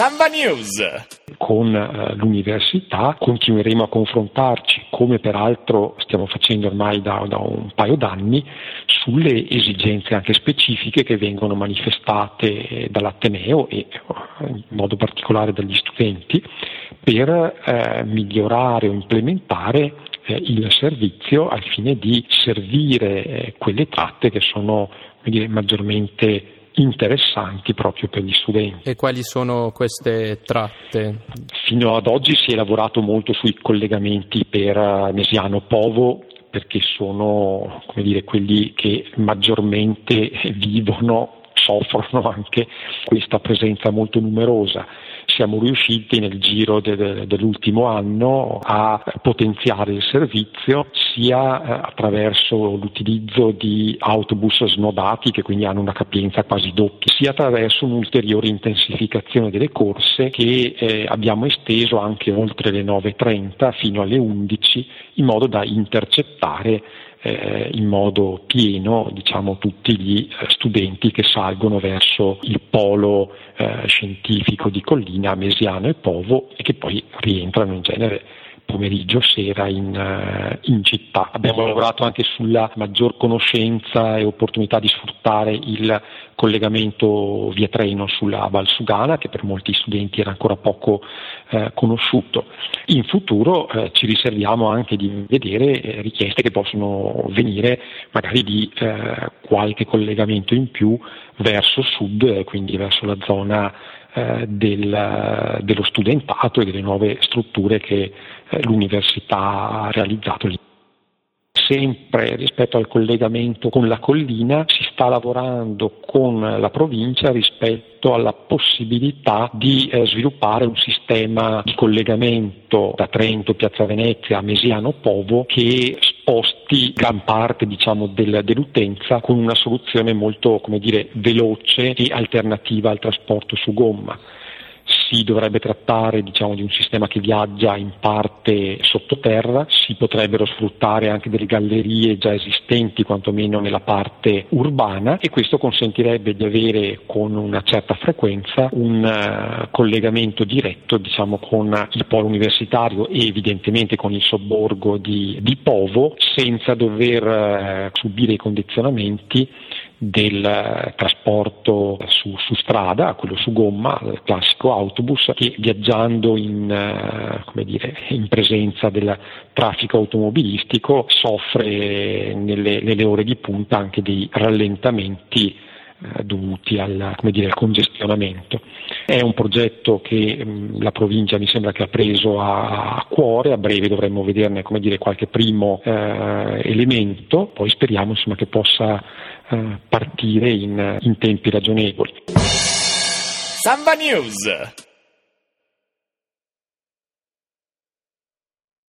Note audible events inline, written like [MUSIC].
Samba News. Con eh, l'università continueremo a confrontarci, come peraltro stiamo facendo ormai da, da, un paio d'anni, sulle esigenze anche specifiche che vengono manifestate dall'Ateneo e in modo particolare dagli studenti per eh, migliorare o implementare eh, il servizio al fine di servire eh, quelle tratte che sono dire, maggiormente interessanti proprio per gli studenti. E quali sono queste tratte? Fino ad oggi si è lavorato molto sui collegamenti per Mesiano Povo perché sono dire, quelli che maggiormente [LAUGHS] vivono soffrono anche questa presenza molto numerosa. Siamo riusciti nel giro de, de, dell'ultimo anno a potenziare il servizio sia eh, attraverso l'utilizzo di autobus snodati che quindi hanno una capienza quasi doppia, sia attraverso un'ulteriore intensificazione delle corse che eh, abbiamo esteso anche oltre le 9.30 fino alle 11 in modo da intercettare eh, in modo pieno diciamo, tutti gli eh, studenti che salgono verso il polo eh, scientifico di Collina, Mesiano e Povo e che poi rientrano in genere pomeriggio, sera in, uh, in, città. Abbiamo lavorato anche sulla maggior conoscenza e opportunità di sfruttare il collegamento via treno sulla Valsugana, che per molti studenti era ancora poco uh, conosciuto. In futuro uh, ci riserviamo anche di vedere richieste che possono venire magari di qualche collegamento in più verso sud, quindi verso la zona eh, del, dello studentato e delle nuove strutture che eh, l'università ha realizzato lì. Sempre rispetto al collegamento con la collina si sta lavorando con la provincia rispetto alla possibilità di eh, sviluppare un sistema di collegamento da Trento, Piazza Venezia Mesiano Povo che sposti gran parte diciamo, del, dell'utenza con una soluzione molto dire, veloce e alternativa al trasporto su gomma si dovrebbe trattare diciamo, di un sistema che viaggia in parte sottoterra, si potrebbero sfruttare anche delle gallerie già esistenti quantomeno nella parte urbana e questo consentirebbe di avere con una certa frequenza un uh, collegamento diretto diciamo, con il polo universitario e evidentemente con il sobborgo di, di Povo senza dover uh, subire i condizionamenti del trasporto su, su, strada, quello su gomma, il classico autobus, che viaggiando in, eh, dire, in presenza del traffico automobilistico soffre nelle, nelle ore di punta anche dei rallentamenti eh, dovuti al, dire, al, congestionamento. È un progetto che mh, la provincia mi sembra che ha preso a, a cuore, a breve dovremmo vederne dire, qualche primo eh, elemento, poi speriamo insomma, che possa eh, partire in, in tempi ragionevoli. Samba News